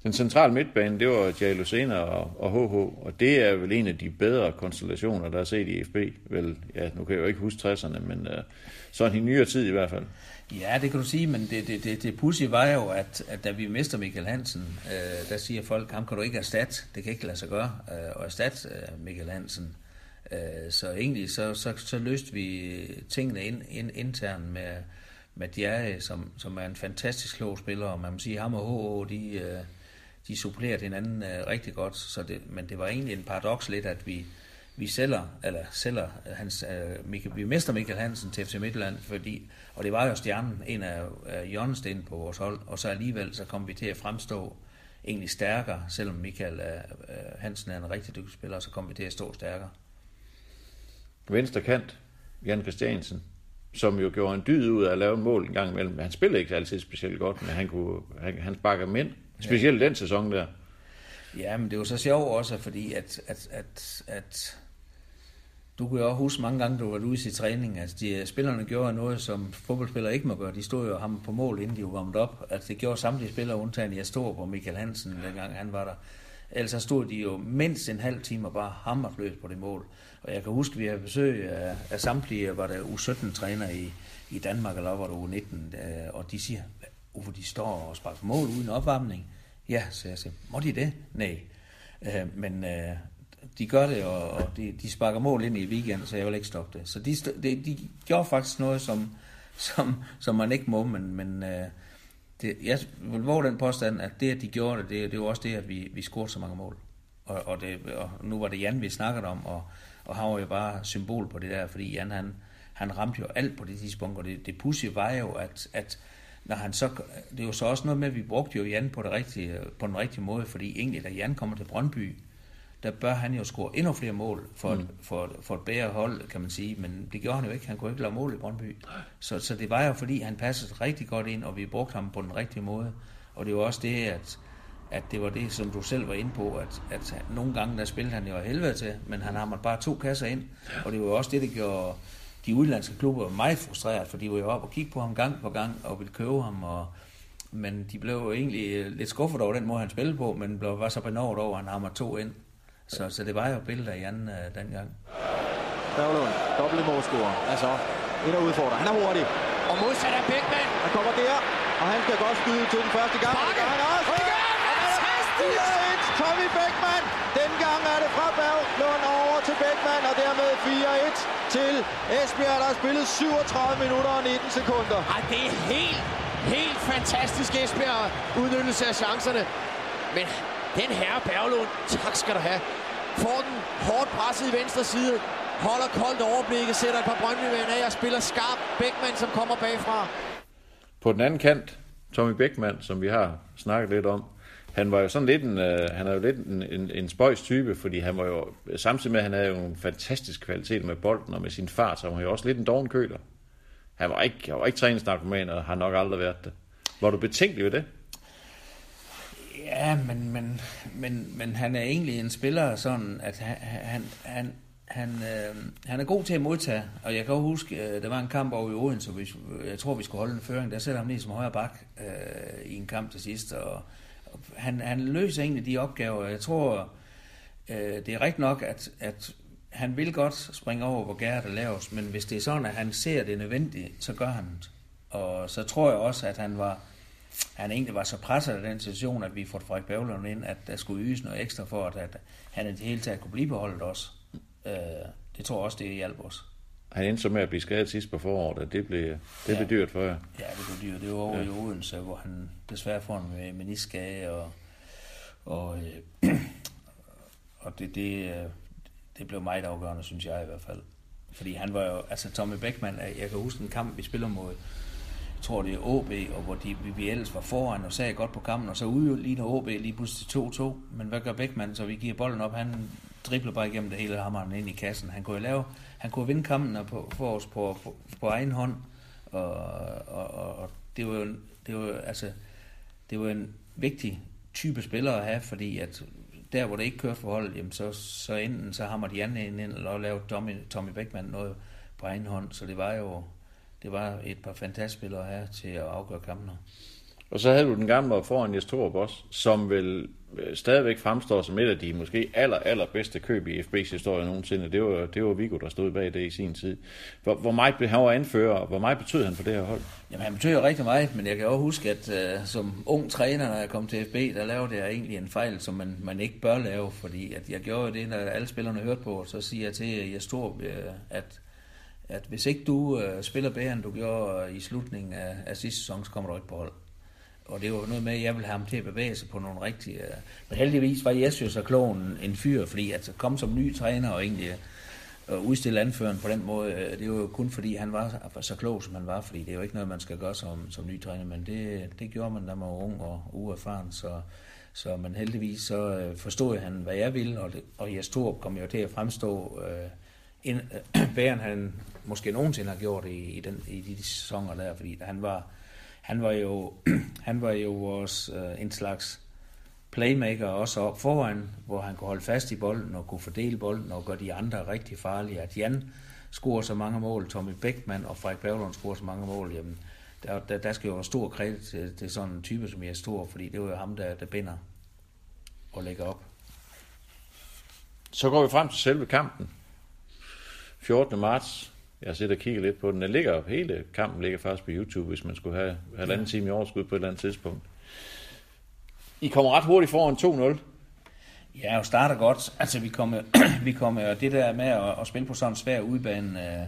Den centrale midtbane, det var Jay Lucena og, og HH, og det er vel en af de bedre konstellationer, der er set i FB. Vel, ja, nu kan jeg jo ikke huske 60'erne, men øh, sådan i nyere tid i hvert fald. Ja, det kan du sige, men det, det, det, det pussy var jo, at, at da vi mister Michael Hansen, øh, der siger folk, ham kan du ikke erstatte, det kan ikke lade sig gøre, øh, at erstatte øh, Michael Hansen. Øh, så egentlig så, så, så løste vi tingene ind, ind, internt med, med Djerre, som, som er en fantastisk klog spiller, og man må sige, ham og HH, de... Øh, de supplerede hinanden øh, rigtig godt, så det, men det var egentlig en paradoks lidt, at vi, vi sælger, eller sælger hans, øh, Michael, vi mister Michael Hansen til FC Midtjylland, fordi, og det var jo stjernen, en af øh, på vores hold, og så alligevel så kom vi til at fremstå egentlig stærkere, selvom Michael øh, Hansen er en rigtig dygtig spiller, så kom vi til at stå stærkere. Venstre kant, Jan Christiansen, som jo gjorde en dyd ud af at lave en mål en gang imellem. Han spillede ikke altid specielt godt, men han, kunne, han, han sparker mænd Specielt ja. den sæson der. Ja, men det var så sjovt også, fordi at, at, at, at du kunne jo også huske mange gange, du var ude i træning, at de, øh, spillerne gjorde noget, som fodboldspillere ikke må gøre. De stod jo ham på mål, inden de var varmet op. At det gjorde samtlige spillere, undtagen jeg stod på Michael Hansen, dengang han var der. Ellers stod de jo mindst en halv time og bare hammerfløs løs på det mål. Og jeg kan huske, at vi havde besøg af, af samtlige, var der U17-træner i, i Danmark, eller var der U19, øh, og de siger, Uffe, de står og sparker mål uden opvarmning. Ja, så jeg siger, må de det? Nej. Øh, men øh, de gør det, og, og de, de sparker mål ind i weekenden, så jeg vil ikke stoppe det. Så de, de, de gjorde faktisk noget, som, som, som man ikke må, men, men øh, det, jeg vil våge den påstand, at det, at de gjorde det, det, det var også det, at vi, vi scorede så mange mål. Og, og, det, og nu var det Jan, vi snakkede om, og, og han var jo bare symbol på det der, fordi Jan, han, han ramte jo alt på det tidspunkt, og det, det pussy var jo, at, at når han så, det er jo så også noget med, at vi brugte jo Jan på, det rigtige, på den rigtige måde, fordi egentlig, da Jan kommer til Brøndby, der bør han jo score endnu flere mål for, mm. for, for et bedre hold, kan man sige, men det gjorde han jo ikke. Han kunne ikke lave mål i Brøndby. Så, så det var jo fordi, han passede rigtig godt ind, og vi brugte ham på den rigtige måde. Og det var også det, at, at det var det, som du selv var inde på, at, at nogle gange, der spillede han jo helvede til, men han har bare to kasser ind, og det var også det, der gjorde de udenlandske klubber meget frustreret, for de var jo op og kigge på ham gang på gang og ville købe ham, og, men de blev jo egentlig lidt skuffet over den måde, han spillede på, men blev, var så benovet over, at han hammer to ind. Så, så det var jo billeder af Jan uh, dengang. Berglund, dobbelt målscorer. Altså, ind og udfordrer. Han er hurtig. Og modsat er Bækman. Han kommer der, og han skal godt skyde til den første gang. Bakke! Han også. Og igen! Fantastisk! 4-1, Tommy Bækman. Den gang er det fra Berglund over til Bækman, og dermed 4-1 til Esbjerg, der har spillet 37 minutter og 19 sekunder. Ej, det er helt, helt fantastisk Esbjerg udnyttelse af chancerne. Men den herre Berglund, tak skal du have, får den hårdt presset i venstre side, holder koldt overblikket, sætter et par brøndby af og spiller skarp Bækman, som kommer bagfra. På den anden kant, Tommy Bækman, som vi har snakket lidt om, han var jo sådan lidt en, øh, han er jo lidt en, en, en spøjs type, fordi han var jo, samtidig med, at han havde jo en fantastisk kvalitet med bolden og med sin fart, så han var jo også lidt en doven køler. Han var ikke, han var ikke træningsnarkoman, og har nok aldrig været det. Var du betænkelig ved det? Ja, men, men, men, men han er egentlig en spiller sådan, at han, han, han, han, øh, han er god til at modtage, og jeg kan også huske, øh, der var en kamp over i Odense, hvis, jeg tror, vi skulle holde en føring, der sætter ham lige som højre bak øh, i en kamp til sidst, og, og han, han løser egentlig de opgaver. Jeg tror, øh, det er rigtigt nok, at, at han vil godt springe over, hvor gær er laves, men hvis det er sådan, at han ser det nødvendigt, så gør han det. Og så tror jeg også, at han var, han egentlig var så presset af den situation, at vi får Frederik Bævlund ind, at der skulle ydes noget ekstra for, at, at han i det hele taget kunne blive beholdet også. Øh, det tror jeg også, det hjalp os. Han endte så med at blive skadet sidst på foråret, og det blev, det blev Ja. dyrt for jer. Ja, det blev dyrt. Det var over ja. i Odense, hvor han desværre får en meniskage, og, og, øh, og det, det, øh, det blev meget afgørende, synes jeg i hvert fald. Fordi han var jo, altså Tommy Beckmann, jeg kan huske en kamp, vi spiller mod, tror det er OB, og hvor de, vi, vi ellers var foran og sagde godt på kampen, og så udligner OB lige pludselig 2-2. Men hvad gør Beckmann, så vi giver bolden op, han dribler bare igennem det hele hammeren ind i kassen. Han kunne jo lave, han kunne vinde kampen og på, for os på, på, på egen hånd, og, og, og, og det var jo, det var altså, det var en vigtig type spiller at have, fordi at der, hvor det ikke kører for holdet, jamen så, så enten så hammer de anden ind, eller laver Tommy, Tommy Beckmann noget på egen hånd, så det var jo det var et par fantastiske spillere her til at afgøre kampene. Og så havde du den gamle foran Jes Torup også, som vel øh, stadigvæk fremstår som et af de måske aller, aller bedste køb i FB's historie nogensinde. Det var, det var Viggo, der stod bag det i sin tid. Hvor, hvor meget blev han anfører, og hvor meget betød han for det her hold? Jamen, han betyder rigtig meget, men jeg kan også huske, at uh, som ung træner, når jeg kom til FB, der lavede jeg egentlig en fejl, som man, man ikke bør lave, fordi at jeg gjorde jo det, når alle spillerne hørte på, så siger jeg til Jes Torup, uh, at, at hvis ikke du øh, spiller bedre, end du gjorde øh, i slutningen af, af sidste sæson, så kommer du ikke på hold. Og det var noget med, at jeg ville have ham til at bevæge sig på nogle rigtige... Øh. men heldigvis var Jes jo så klog en, en fyr, fordi at komme som ny træner og egentlig øh, øh udstille anføren på den måde, øh, det var jo kun fordi, han var så klog, som han var, fordi det er jo ikke noget, man skal gøre som, som ny træner, men det, det gjorde man, da man var ung og uerfaren, så, så men heldigvis så øh, forstod han, hvad jeg ville, og, det, og Jes Torp kom jo til at fremstå øh, ind, øh, bæren han måske nogensinde har gjort i, i, den, i de sæsoner der, fordi han var, han var jo, han var jo vores øh, en slags playmaker også op foran, hvor han kunne holde fast i bolden og kunne fordele bolden og gøre de andre rigtig farlige. At Jan scorer så mange mål, Tommy Beckmann og Frederik Berglund scorer så mange mål, jamen, der, der, der skal jo være stor kredit til, til sådan en type, som jeg er stor, fordi det var jo ham, der, der binder og lægger op. Så går vi frem til selve kampen. 14. marts. Jeg har siddet og kigget lidt på den. Den ligger, hele kampen ligger faktisk på YouTube, hvis man skulle have halvanden time i overskud på et eller andet tidspunkt. I kommer ret hurtigt foran 2-0. Ja, og starter godt. Altså, vi kommer, vi kommer og det der med at, at spille på sådan en svær udbane,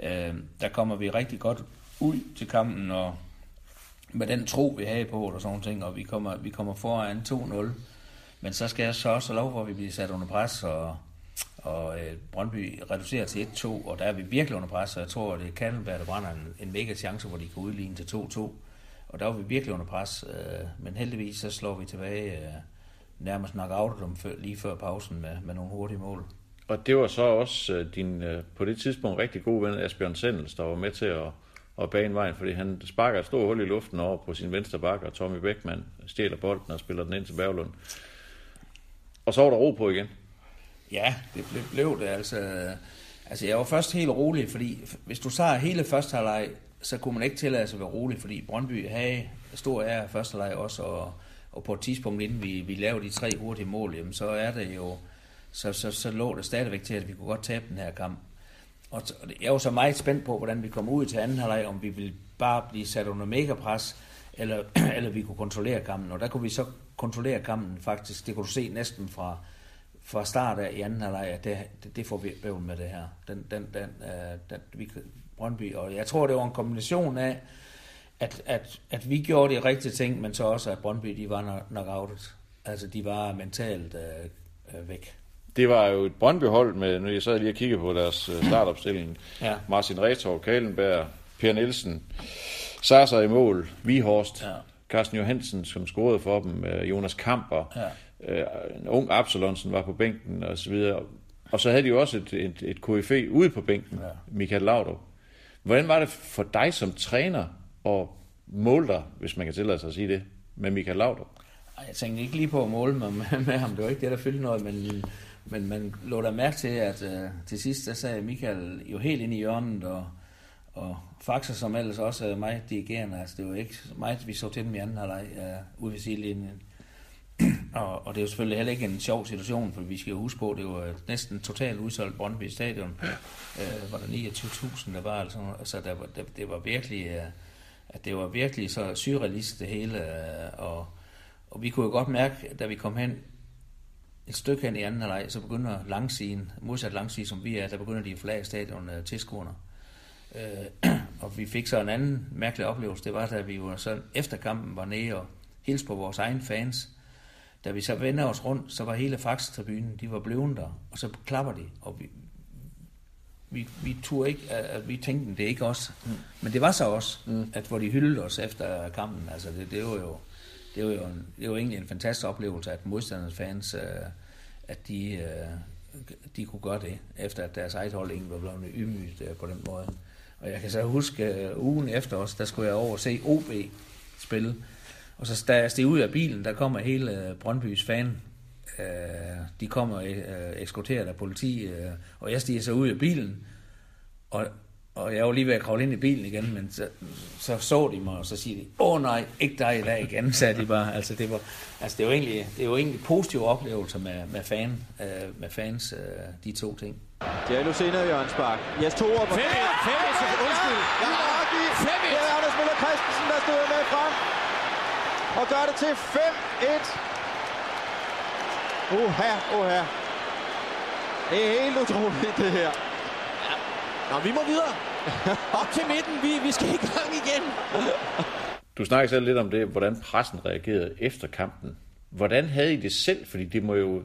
øh, øh, der kommer vi rigtig godt ud til kampen, og med den tro, vi havde på, og sådan ting, og vi kommer, vi kommer foran 2-0. Men så skal jeg så også have lov, hvor vi bliver sat under pres, og, og øh, Brøndby reducerer til 1-2, og der er vi virkelig under pres, og jeg tror, at det kan være, der brænder en, en mega chance, hvor de kan udligne til 2-2. Og der var vi virkelig under pres, øh, men heldigvis så slår vi tilbage øh, nærmest nok out dem før, lige før pausen med, med nogle hurtige mål. Og det var så også øh, din øh, på det tidspunkt rigtig gode ven Asbjørn Sendels, der var med til at, at bane vejen, fordi han sparker et stort hul i luften over på sin venstre bakke, og Tommy Beckmann stjæler bolden og spiller den ind til Berglund. Og så var der ro på igen. Ja, det blev, blev det altså. Altså, jeg var først helt rolig, fordi hvis du tager hele første halvleg, så kunne man ikke tillade sig at være rolig, fordi Brøndby havde stor ære første halvleg også, og, og på et tidspunkt, inden vi, vi lavede de tre hurtige mål, jamen, så er det jo så, så, så lå det stadigvæk til, at vi kunne godt tabe den her kamp. Og jeg var så meget spændt på, hvordan vi kom ud til anden halvleg, om vi ville bare blive sat under megapres, eller, eller vi kunne kontrollere kampen. Og der kunne vi så kontrollere kampen faktisk. Det kunne du se næsten fra, fra start af i anden halvleg, at det, det, det får vi bøvl med det her. Den, den, den, uh, den, vi, Brøndby, og jeg tror, det var en kombination af, at, at, at vi gjorde de rigtige ting, men så også, at Brøndby de var knockoutet. Altså, de var mentalt øh, øh, væk. Det var jo et Brøndby-hold med, nu jeg sad lige og kiggede på deres øh, startopstilling. ja. Martin Retor, Kalenberg, Per Nielsen, Sasa i mål, Vihorst, ja. Carsten Johansen, som scorede for dem, øh, Jonas Kamper, ja. Øh, en ung Absalonsen var på bænken og så videre. Og så havde de jo også et, et, et KFE ude på bænken, ja. Michael Laudrup. Hvordan var det for dig som træner at måle dig, hvis man kan tillade sig at sige det, med Michael Laudrup? Jeg tænkte ikke lige på at måle mig med, med ham. Det var ikke det, der fyldte noget, men, men man lå der mærke til, at uh, til sidst, der sagde Michael jo helt ind i hjørnet, og, og Faxer, som ellers også er meget dirigerende, altså det var ikke meget, vi så til dem i anden halvleg uh, ude ved sidelinjen. Og, og det er jo selvfølgelig heller ikke en sjov situation, for vi skal jo huske på, det var næsten totalt udsolgt Brøndby Stadion. Uh, var der 29.000, der var altså, altså der var, det, det var virkelig, uh, at det var virkelig så surrealistisk det hele, uh, og og vi kunne jo godt mærke, da vi kom hen et stykke hen i anden halvleg, så begynder langsiden, modsat langsiden som vi er, der begynder de at flage stadion øh, tilskuerne. Øh, og vi fik så en anden mærkelig oplevelse, det var, da vi var så efter kampen var nede og hilste på vores egen fans. Da vi så vender os rundt, så var hele Faxe-tribunen, de var blevet der, og så klapper de, og vi, vi, vi turde ikke, at vi tænkte, det er ikke os. Mm. Men det var så os, mm. at hvor de hyldede os efter kampen, altså det, det var jo, det var jo, en, det var egentlig en fantastisk oplevelse, at modstandernes fans, øh, at de, øh, de kunne gøre det, efter at deres eget hold ikke var blevet ydmygt øh, på den måde. Og jeg kan så huske, øh, ugen efter os, der skulle jeg over og se OB spille. Og så da jeg steg ud af bilen, der kommer hele øh, Brøndbys fan. Øh, de kommer øh, eskorteret af politi, øh, og jeg stiger så ud af bilen. Og og jeg var lige ved at kravle ind i bilen igen, men så så, så de mig, og så siger de, åh nej, ikke dig i dag igen, sagde de bare. Altså det var, altså det var egentlig, det var egentlig positive oplevelser med, med, fan, øh, med fans, øh, de to ting. Diallo senere Jørgen Spark. Jes Torup. Fem, fem, undskyld. Ja, fem, det er Anders Møller Christensen, der stod med frem. Og gør det til 5-1. Oha, oha. Det er helt utroligt, det her. Nå, vi må videre. Op til midten. Vi, vi skal i gang igen. Du snakker selv lidt om det, hvordan pressen reagerede efter kampen. Hvordan havde I det selv? Fordi det må jo,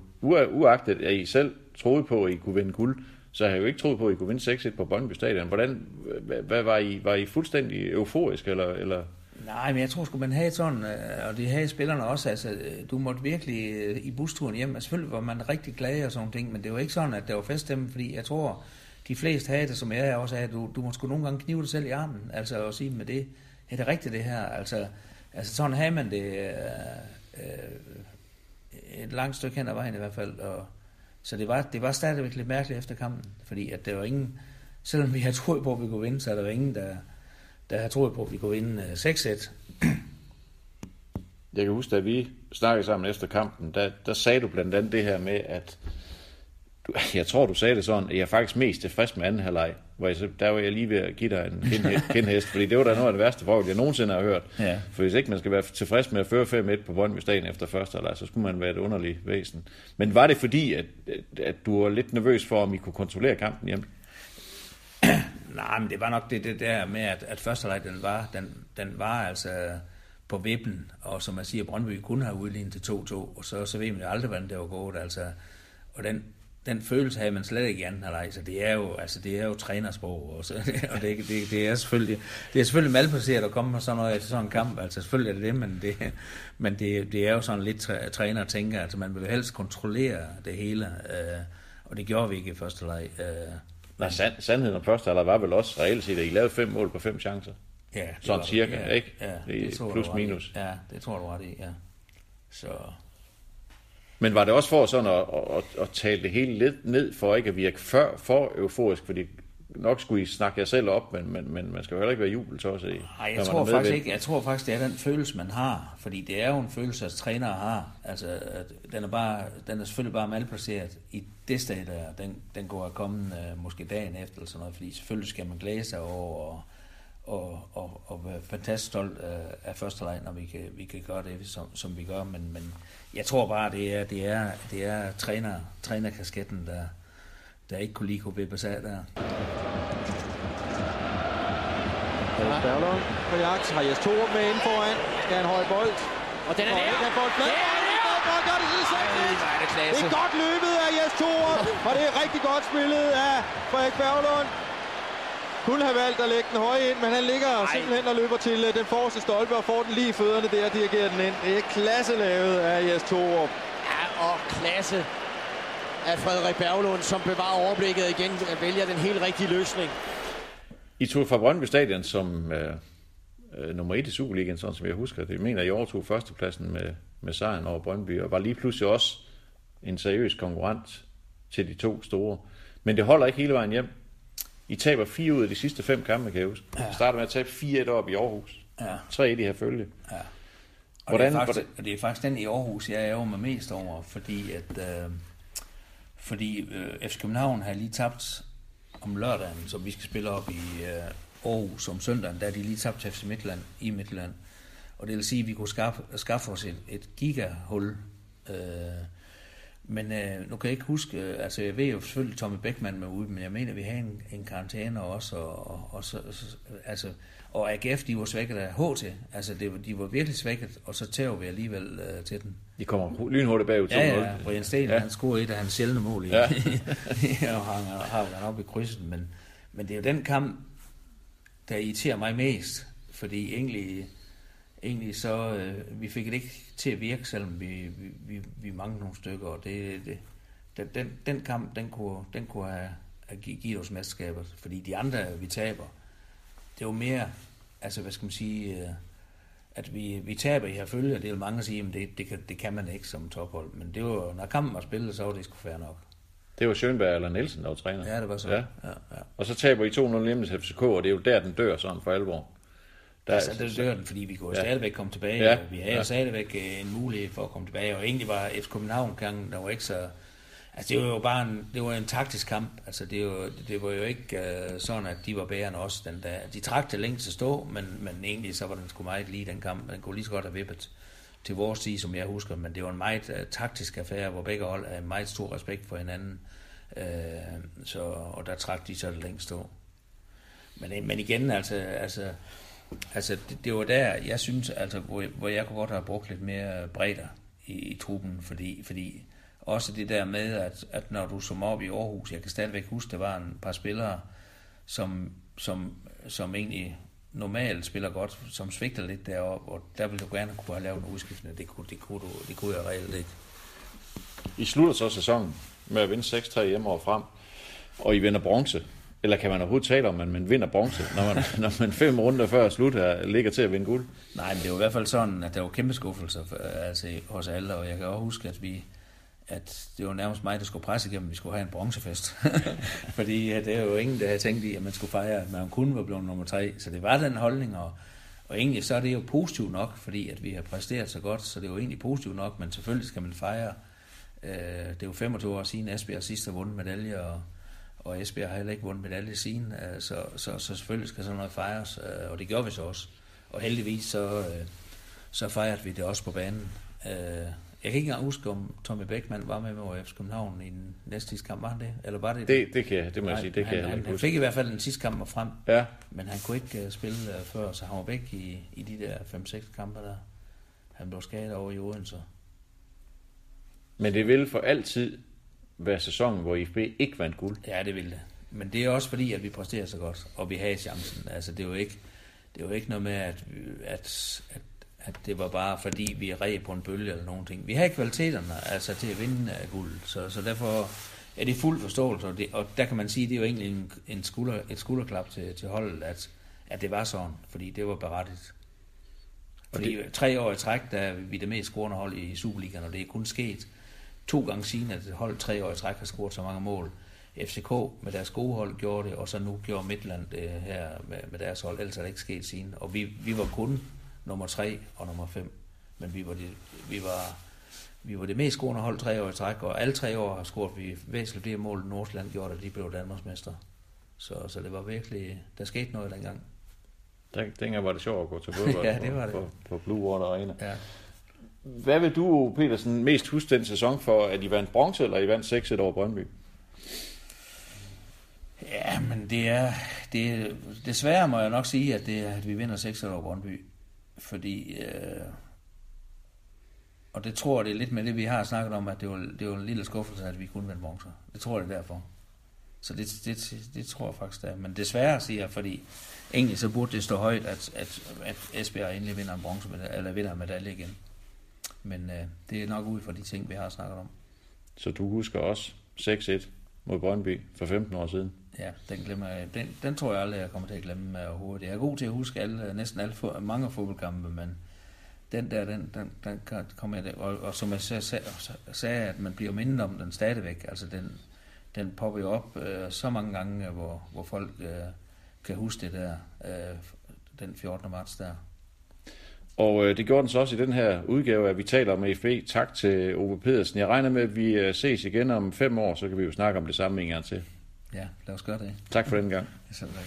uagtet at I selv troede på, at I kunne vinde guld, så har jeg jo ikke troet på, at I kunne vinde 6-1 på Brøndby Stadion. Hvordan, hvad, hvad var, I, var I fuldstændig euforisk, eller, eller Nej, men jeg tror sgu, man havde sådan, øh, og det havde spillerne også, altså, øh, du måtte virkelig øh, i busturen hjem, altså, selvfølgelig var man rigtig glad og sådan ting, men det var ikke sådan, at det var feststemme, fordi jeg tror, de fleste havde det, som jeg også havde, du, du må sgu nogle gange knive dig selv i armen, altså og sige med det, er det rigtigt det her, altså, altså sådan havde man det øh, øh, et langt stykke hen ad vejen i hvert fald, og, så det var, det var stadigvæk lidt mærkeligt efter kampen, fordi at der var ingen, selvom vi havde troet på, at vi kunne vinde, så er der var ingen, der, der havde troet på, at vi kunne vinde uh, 6-1. Jeg kan huske, da vi snakkede sammen efter kampen, der, der sagde du blandt andet det her med, at du, jeg tror, du sagde det sådan, at jeg er faktisk mest tilfreds med anden halvleg. Hvor jeg, der var jeg lige ved at give dig en kendhest, fordi det var da noget af det værste forhold, jeg nogensinde har hørt. Ja. For hvis ikke man skal være tilfreds med at føre 5-1 på Brøndby Stadion efter første halvleg, så skulle man være et underligt væsen. Men var det fordi, at, at du var lidt nervøs for, om I kunne kontrollere kampen hjem? Nej, men det var nok det, det der med, at, at første leg, den var, den, den var altså på vippen, og som man siger, Brøndby kunne have udlignet til 2-2, og så, så ved man jo aldrig, hvordan det var gået. Altså, og den, den følelse havde man slet ikke i anden halvleg, så det er jo, altså, det er jo trænersprog, og, så, og det, det, det, er selvfølgelig, det er selvfølgelig malplaceret at komme med sådan noget til sådan en kamp, altså selvfølgelig er det det, men det, men det, det er jo sådan lidt træner tænker, altså man vil helst kontrollere det hele, øh, og det gjorde vi ikke i første leg. Øh, Nej, sand, sandheden om første halvleg var vel også reelt set, at I lavede fem mål på fem chancer. Ja, sådan cirka, ja, ikke? Ja, det, det plus minus. Ja, det tror du ret i, ja. Så, men var det også for sådan at, at, at tale det hele lidt ned, for ikke at virke for, for euforisk? Fordi nok skulle I snakke jer selv op, men, men, men man skal jo heller ikke være jubeltosset i. Nej, jeg tror faktisk ikke. Jeg tror faktisk, det er den følelse, man har. Fordi det er jo en følelse, at trænere har. Altså, at den er, bare, den er selvfølgelig bare malplaceret i det sted der. Den, den går at komme uh, måske dagen efter eller sådan noget. Fordi selvfølgelig skal man glæde sig over og, og, og, og være fantastisk stolt af, af første leg, når vi kan, vi kan gøre det, som, som vi gør. Men, men jeg tror bare, det er, det er, det er træner, trænerkasketten, der, der ikke kunne lide KB Basar der. Berlund på jagt. Har Jes Torup med ind foran. Skal en høj bold. Og den er Og der. ikke bold Det er der. gør det er det. Det er godt løbet af Jes Torup, og det er rigtig godt spillet af Frederik Berglund. Kunne have valgt at lægge den høje ind, men han ligger Ej. simpelthen og løber til øh, den forreste stolpe og får den lige i fødderne der og dirigerer den ind. Det er klasse lavet af Jes Torup. Ja, og klasse af Frederik Berglund, som bevarer overblikket igen, vælger den helt rigtige løsning. I tog fra Brøndby Stadion som øh, øh, nummer et i Superligaen, sådan som jeg husker det. Jeg mener, I overtog førstepladsen med, med sejren over Brøndby, og var lige pludselig også en seriøs konkurrent til de to store. Men det holder ikke hele vejen hjem. I taber fire ud af de sidste fem kampe, kan jeg huske. Ja. Starter med at tabe 4-1 op i Aarhus. Ja. 3 i her følge. Ja. Og Hvordan- det, er faktisk, hvordan- og det er faktisk den i Aarhus, jeg ærger mig mest over, fordi at øh, fordi øh, FC København har lige tabt om lørdagen, som vi skal spille op i øh, Aarhus om søndagen, der er de lige tabt til FC Midtland i Midtland. Og det vil sige, at vi kunne skaffe, skaffe os et, et gigahul. Øh, men øh, nu kan jeg ikke huske, øh, altså jeg ved jo selvfølgelig, Tommy Beckmann med ude, men jeg mener, at vi har en, en karantæne også, og, og, og, så, så, altså, og AGF, de var svækket af HT, altså det, de var virkelig svækket, og så tæver vi alligevel øh, til den. De kommer lynhurtigt bagud 2-0. Ja, ja, Brian Sten, Ja. han scorede et af hans sjældne mål i, Ja. og han har han op i krydset, men, men det er jo den kamp, der irriterer mig mest, fordi egentlig, egentlig så, øh, vi fik det ikke til at virke, selvom vi, vi, vi, vi manglede nogle stykker, og det, det, den, den, den kamp, den kunne, den kunne have, have gi- givet os mesterskabet, fordi de andre, vi taber, det er jo mere, altså hvad skal man sige, øh, at vi, vi taber i her følge, og det vil mange sige, at det, det, kan, det kan man ikke som tophold, men det var, når kampen var spillet, så var det sgu fair nok. Det var Schönberg eller Nielsen, der var træner. Ja, det var så. Ja. Ja, ja. Og så taber I 2-0 hjemme til FCK, og det er jo der, den dør sådan for alvor. Der, Altså, det dør den, fordi vi kunne Ja. stadigvæk komme tilbage. Ja. Ja. Vi havde Ja. stadigvæk øh, en mulighed for at komme tilbage, og egentlig var FC København gangen, der var ikke så... Altså, det var jo bare en, det var en taktisk kamp. Altså, det, var, det var jo ikke uh, sådan, at de var bedre end os. Den der, de trak til længst til stå, men, men egentlig så var den sgu meget lige den kamp. Den kunne lige så godt have vippet til vores side, som jeg husker, men det var en meget uh, taktisk affære, hvor begge hold havde meget stor respekt for hinanden. Uh, så, og der trak de så det længst stå. Men, men igen, altså, altså, altså det, det var der, jeg synes, altså, hvor, hvor jeg kunne godt have brugt lidt mere bredder i, i truppen, fordi, fordi også det der med, at, at når du som op i Aarhus, jeg kan stadigvæk huske, der var en par spillere, som, som, som egentlig normalt spiller godt, som svigter lidt deroppe, og der ville du gerne kunne have lavet en udskiftning. Det kunne, det kunne, du, det kunne jeg reelt ikke. I slutter så sæsonen med at vinde 6-3 hjemme og frem, og I vinder bronze. Eller kan man overhovedet tale om, at man vinder bronze, når man, når man fem runder før slut her, ligger til at vinde guld? Nej, men det var i hvert fald sådan, at der var kæmpe skuffelser for, altså, hos alle, og jeg kan også huske, at vi at det var nærmest mig, der skulle presse igennem, at vi skulle have en bronzefest. Fordi ja, det er jo ingen, der havde tænkt i, at man skulle fejre, at man kun var blevet nummer tre. Så det var den holdning, og, og egentlig så er det jo positivt nok, fordi at vi har præsteret så godt, så det er jo egentlig positivt nok, men selvfølgelig skal man fejre. Øh, det er jo 25 år siden Esbjerg sidst har vundet medalje, og, og Esbjerg har heller ikke vundet medalje siden, øh, så, så, så selvfølgelig skal sådan noget fejres, øh, og det gjorde vi så også. Og heldigvis så, øh, så fejrede vi det også på banen. Øh, jeg kan ikke engang huske, om Tommy Beckmann var med med FC København i den næste sidste kamp, var han det? Eller var det Det, det, kan, jeg- det må jeg Nej, sige, det kan han, jeg han, ikke han fik i hvert fald den sidste kamp var frem, Ja, men han kunne ikke uh, spille uh, før, så han var væk i, i de der 5-6 kampe der. Han blev skadet over i Odense. men det vil for altid være sæsonen, hvor IFB ikke vandt guld. Ja, det ville det. Men det er også fordi, at vi præsterer så godt, og vi havde chancen. Altså, det er jo ikke, det er jo ikke noget med, at, at, at, at det var bare fordi, vi red på en bølge eller nogen ting. Vi har kvaliteterne altså, til at vinde uh, guld, så, så derfor er det fuld forståelse, og, det, og der kan man sige, at det er jo egentlig en, en skulder, et skulderklap til, til holdet, at, at det var sådan, fordi det var berettigt. Fordi det... tre år i træk, der er vi det mest scorende hold i Superligaen, og det er kun sket to gange siden, at et hold tre år i træk har scoret så mange mål. FCK med deres gode hold gjorde det, og så nu gjorde Midtland det her med, med deres hold, ellers er det ikke sket siden. Og vi, vi var kun nummer 3 og nummer 5, men vi var, de, vi var, vi var det mest scorende hold tre år i træk, og alle tre år har scoret vi væsentligt flere mål, end Nordsjælland gjorde, da de blev Danmarksmester. Så, så det var virkelig, der skete noget dengang. Den, dengang var det sjovt at gå til fodbold ja, det var det. på, på Blue Water Arena. Ja. Hvad vil du, Petersen, mest huske den sæson for, at I vandt bronze, eller I vandt 6-1 over Brøndby? Ja, men det er, det desværre må jeg nok sige, at, det er, at vi vinder 6 over Brøndby. Fordi, øh, og det tror jeg, det er lidt med det, vi har snakket om, at det var, det var en lille skuffelse, at vi kunne vinde bronzer. Det tror jeg, det er derfor. Så det, det, det tror jeg faktisk, det er. Men desværre siger jeg, fordi egentlig så burde det stå højt, at, at, at Esbjerg endelig vinder en bronze, eller vinder en medalje igen. Men øh, det er nok ud fra de ting, vi har snakket om. Så du husker også 6-1 mod Brøndby for 15 år siden? Ja, den, glemmer jeg. Den, den tror jeg aldrig, jeg kommer til at glemme øh, overhovedet. Jeg er god til at huske alle, øh, næsten alle, mange fodboldkampe, men den der, den, den, den kommer jeg, og, og som jeg sagde, sagde, at man bliver mindet om den stadigvæk, altså den, den popper jo op øh, så mange gange, øh, hvor, hvor folk øh, kan huske det der, øh, den 14. marts der. Og øh, det gjorde den så også i den her udgave, at vi taler om FB. Tak til Ove Pedersen. Jeg regner med, at vi ses igen om fem år, så kan vi jo snakke om det samme en gang til. Ja, lad os gøre det. Tak for den gang. Selv tak.